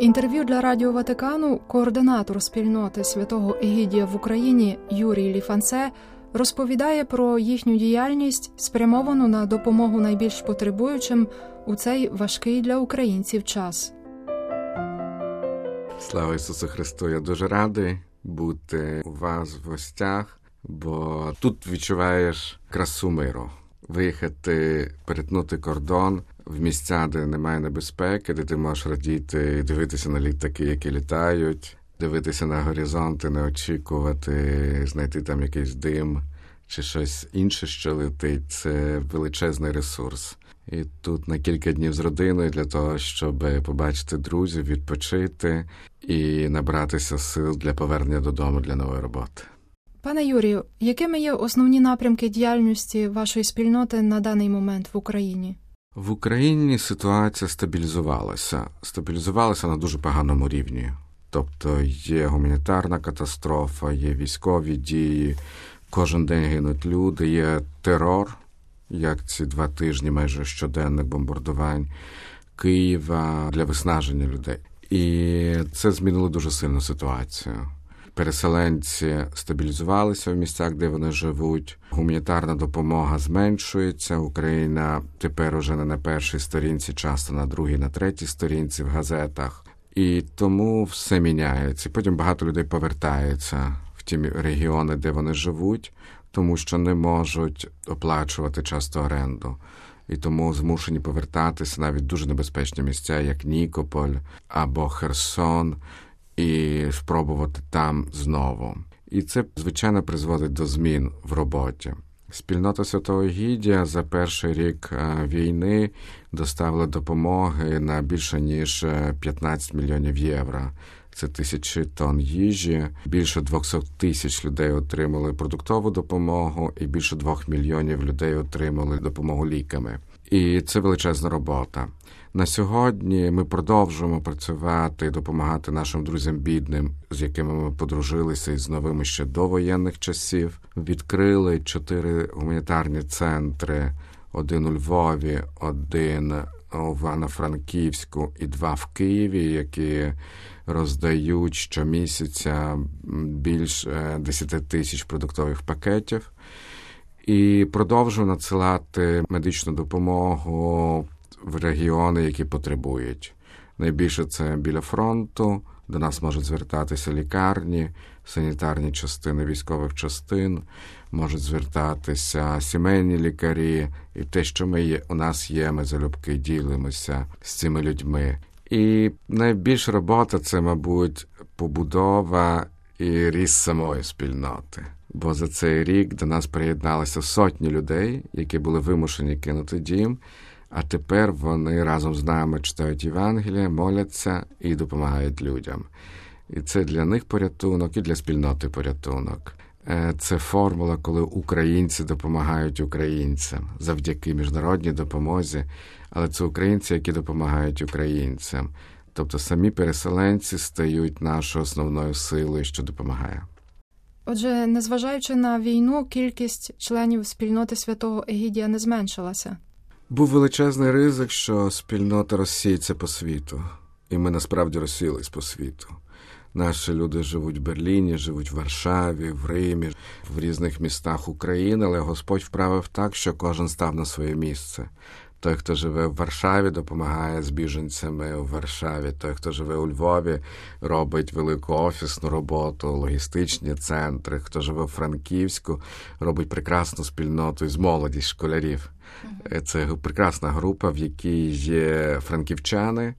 інтерв'ю для Радіо Ватикану координатор спільноти святого Егідія в Україні Юрій Ліфанце розповідає про їхню діяльність, спрямовану на допомогу найбільш потребуючим у цей важкий для українців час. Слава Ісусу Христу! Я дуже радий бути у вас в гостях, бо тут відчуваєш красу миру. Виїхати, перетнути кордон в місця, де немає небезпеки, де ти можеш радіти, дивитися на літаки, які літають, дивитися на горизонти, не очікувати, знайти там якийсь дим чи щось інше, що летить. Це величезний ресурс. І тут на кілька днів з родиною для того, щоб побачити друзів, відпочити і набратися сил для повернення додому для нової роботи. Пане Юрію, якими є основні напрямки діяльності вашої спільноти на даний момент в Україні? В Україні ситуація стабілізувалася. Стабілізувалася на дуже поганому рівні. Тобто є гуманітарна катастрофа, є військові дії, кожен день гинуть люди, є терор, як ці два тижні майже щоденних бомбардувань Києва для виснаження людей. І це змінило дуже сильно ситуацію. Переселенці стабілізувалися в місцях, де вони живуть. Гуманітарна допомога зменшується. Україна тепер уже не на першій сторінці, часто на другій, на третій сторінці в газетах. І тому все міняється. Потім багато людей повертається в ті регіони, де вони живуть, тому що не можуть оплачувати часто оренду. І тому змушені повертатися навіть дуже небезпечні місця, як Нікополь або Херсон і спробувати там знову. І це, звичайно, призводить до змін в роботі. Спільнота Святого Гідія за перший рік війни доставила допомоги на більше ніж 15 мільйонів євро. Це тисячі тонн їжі. Більше 200 тисяч людей отримали продуктову допомогу, і більше 2 мільйонів людей отримали допомогу ліками. І це величезна робота. На сьогодні ми продовжуємо працювати і допомагати нашим друзям бідним, з якими ми подружилися із новими ще до воєнних часів. Відкрили чотири гуманітарні центри: один у Львові, один у Івано-Франківську і два в Києві, які роздають щомісяця більш 10 тисяч продуктових пакетів. І продовжуємо надсилати медичну допомогу в регіони, які потребують. Найбільше це біля фронту, до нас можуть звертатися лікарні, санітарні частини військових частин, можуть звертатися сімейні лікарі, і те, що ми є, у нас є, ми залюбки ділимося з цими людьми. І найбільша робота це, мабуть, побудова і ріст самої спільноти. Бо за цей рік до нас приєдналися сотні людей, які були вимушені кинути дім. А тепер вони разом з нами читають Євангелія, моляться і допомагають людям. І це для них порятунок, і для спільноти порятунок. Це формула, коли українці допомагають українцям завдяки міжнародній допомозі, але це українці, які допомагають українцям. Тобто самі переселенці стають нашою основною силою, що допомагає. Отже, незважаючи на війну, кількість членів спільноти святого Егідія не зменшилася. Був величезний ризик, що спільнота розсіється по світу, і ми насправді розсіялись по світу. Наші люди живуть в Берліні, живуть в Варшаві, в Римі, в різних містах України, але Господь вправив так, що кожен став на своє місце. Той, хто живе в Варшаві, допомагає з біженцями в Варшаві. Той, хто живе у Львові, робить велику офісну роботу, логістичні центри. Хто живе в Франківську, робить прекрасну спільноту з молоді школярів. Це прекрасна група, в якій є франківчани,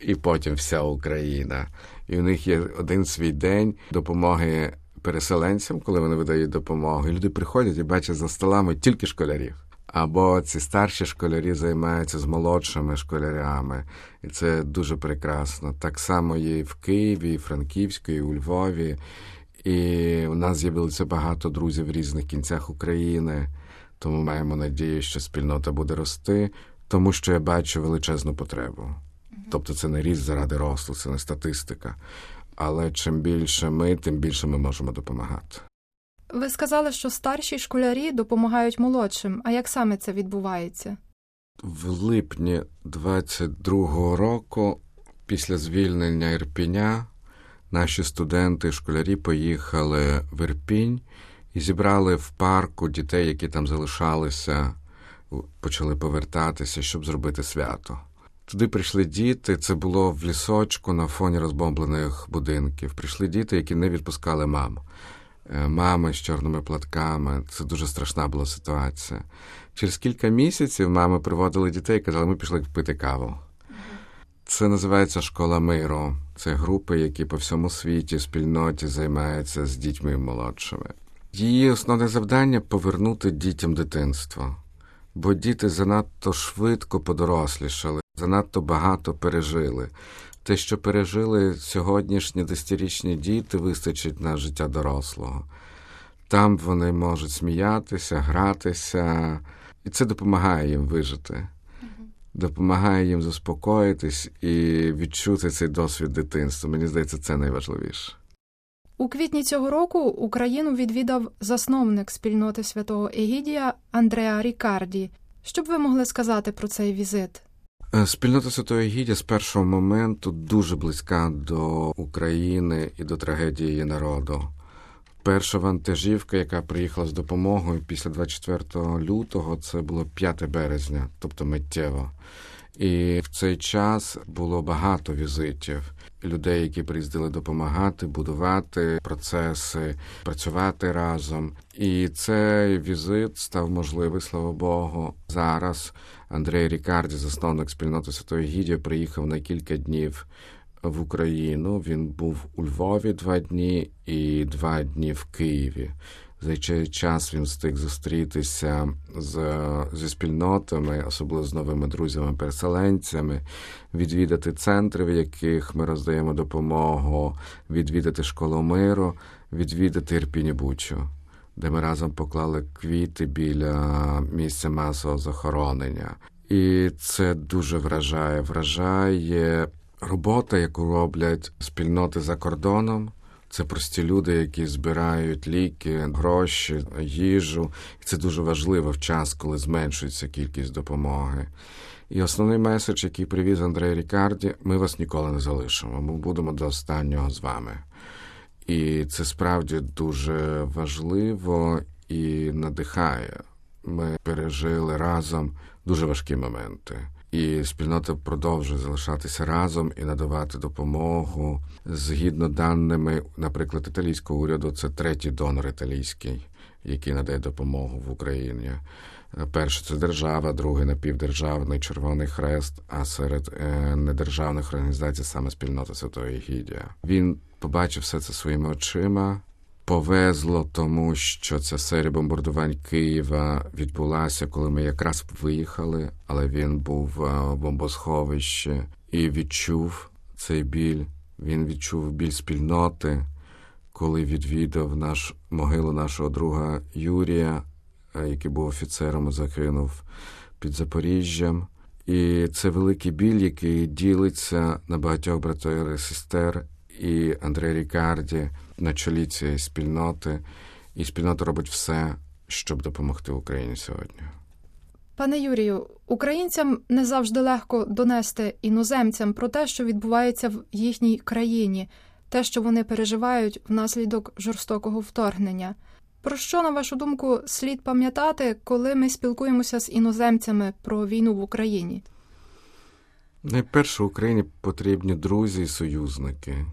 і потім вся Україна. І у них є один свій день допомоги переселенцям, коли вони видають допомогу. І люди приходять і бачать за столами тільки школярів. Або ці старші школярі займаються з молодшими школярями, і це дуже прекрасно. Так само є і в Києві, і Франківську, і у Львові. І у нас з'явилося багато друзів в різних кінцях України, тому маємо надію, що спільнота буде рости, тому що я бачу величезну потребу. Тобто це не ріст заради росту, це не статистика. Але чим більше ми, тим більше ми можемо допомагати. Ви сказали, що старші школярі допомагають молодшим. А як саме це відбувається? В липні 22-го року Після звільнення Ірпіня наші студенти, школярі поїхали в Ірпінь і зібрали в парку дітей, які там залишалися, почали повертатися, щоб зробити свято. Туди прийшли діти. Це було в лісочку на фоні розбомблених будинків. Прийшли діти, які не відпускали маму. Е, мами з чорними платками. Це дуже страшна була ситуація. Через кілька місяців мами приводили дітей і казали, ми пішли пити каву. Це називається школа миру. Це групи, які по всьому світі, спільноті займаються з дітьми молодшими. Її основне завдання повернути дітям дитинство, бо діти занадто швидко подорослішали, занадто багато пережили. Те, що пережили сьогоднішні десятирічні діти, вистачить на життя дорослого. Там вони можуть сміятися, гратися, і це допомагає їм вижити, допомагає їм заспокоїтись і відчути цей досвід дитинства. Мені здається, це найважливіше. У квітні цього року Україну відвідав засновник спільноти святого Егідія Андреа Рікарді. Що б ви могли сказати про цей візит? Е, спільнота Святої Гідя з першого моменту дуже близька до України і до трагедії народу. Перша вантажівка, яка приїхала з допомогою після 24 лютого, це було 5 березня, тобто миттєво. І в цей час було багато візитів людей, які приїздили допомагати, будувати процеси, працювати разом. І цей візит став можливий, слава Богу. Зараз Андрей Рікарді, засновник спільноти Святої Гідія, приїхав на кілька днів в Україну. Він був у Львові два дні і два дні в Києві. За цей час він встиг зустрітися з, зі спільнотами, особливо з новими друзями-переселенцями, відвідати центри, в яких ми роздаємо допомогу, відвідати школу миру, відвідати Ірпіні Бучу, де ми разом поклали квіти біля місця масового захоронення. І це дуже вражає. Вражає робота, яку роблять спільноти за кордоном. Це прості люди, які збирають ліки, гроші, їжу. І це дуже важливо в час, коли зменшується кількість допомоги. І основний меседж, який привіз Андрей Рікарді, ми вас ніколи не залишимо. Ми будемо до останнього з вами. І це справді дуже важливо і надихає. Ми пережили разом дуже важкі моменти і спільнота продовжує залишатися разом і надавати допомогу згідно даними, наприклад, італійського уряду. Це третій донор італійський, який надає допомогу в Україні. Перше це держава, другий напівдержавний Червоний Хрест, а серед е, недержавних організацій саме спільнота Святої Гідія. Він побачив все це своїми очима повезло, тому що ця серія бомбардувань Києва відбулася, коли ми якраз виїхали, але він був в бомбосховищі і відчув цей біль. Він відчув біль спільноти, коли відвідав наш могилу нашого друга Юрія, е, який був офіцером загинув під Запоріжжям. І це великий біль, який ділиться на багатьох братів і сестер, і Андрей Рікарді на чолі цієї спільноти, і спільнота робить все, щоб допомогти Україні сьогодні. Пане Юрію, українцям не завжди легко донести іноземцям про те, що відбувається в їхній країні, те, що вони переживають внаслідок жорстокого вторгнення. Про що, на вашу думку, слід пам'ятати, коли ми спілкуємося з іноземцями про війну в Україні? Найперше Україні потрібні друзі і союзники.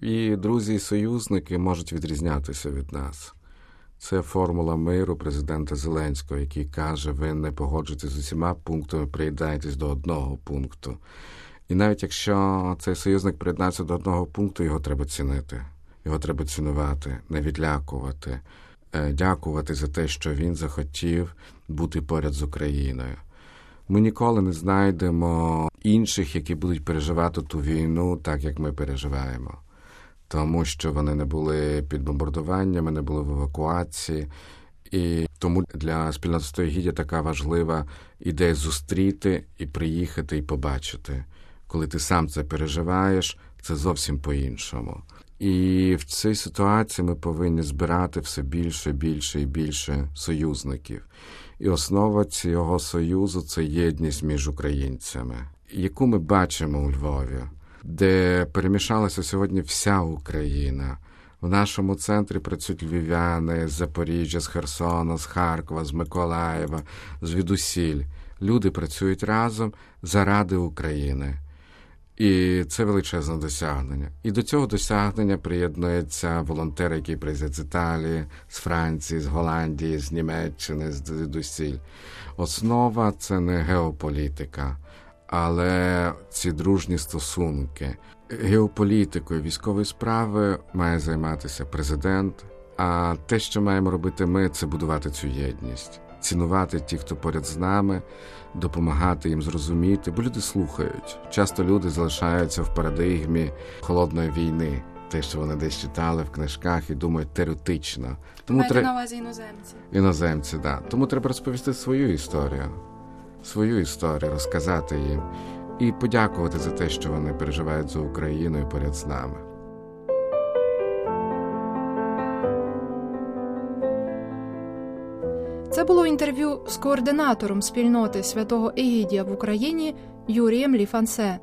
І друзі і союзники можуть відрізнятися від нас. Це формула миру президента Зеленського, який каже: ви не погоджуєтесь з усіма пунктами, приєднаєтесь до одного пункту. І навіть якщо цей союзник приєднається до одного пункту, його треба цінити, його треба цінувати, не відлякувати, е, дякувати за те, що він захотів бути поряд з Україною. Ми ніколи не знайдемо інших, які будуть переживати ту війну, так як ми переживаємо тому що вони не були під бомбардуваннями, не були в евакуації. І тому для спільноти гідя така важлива ідея зустріти і приїхати і побачити. Коли ти сам це переживаєш, це зовсім по-іншому. І в цій ситуації ми повинні збирати все більше, більше і більше союзників. І основа цього союзу це єдність між українцями, яку ми бачимо у Львові. Де перемішалася сьогодні вся Україна. В нашому центрі працюють львів'яни з Запоріжжя, з Херсона, з Харкова, з Миколаєва, звідусіль. Люди працюють разом заради України. І це величезне досягнення. І до цього досягнення приєднуються волонтери, які приїздять з Італії, з Франції, з Голландії, з Німеччини, звідусіль. Основа це не геополітика, але ці дружні стосунки. Геополітикою військової справи має займатися президент. А те, що маємо робити ми, це будувати цю єдність, цінувати ті, хто поряд з нами, допомагати їм зрозуміти, бо люди слухають. Часто люди залишаються в парадигмі холодної війни, те, що вони десь читали в книжках і думають теоретично. Тому Маєте на увазі іноземці. Іноземці, да. Тому треба розповісти свою історію, свою історію, розказати їм і подякувати за те, що вони переживають за Україну поряд з нами. Це було інтерв'ю з координатором спільноти святого Егідія в Україні Юрієм Ліфансе.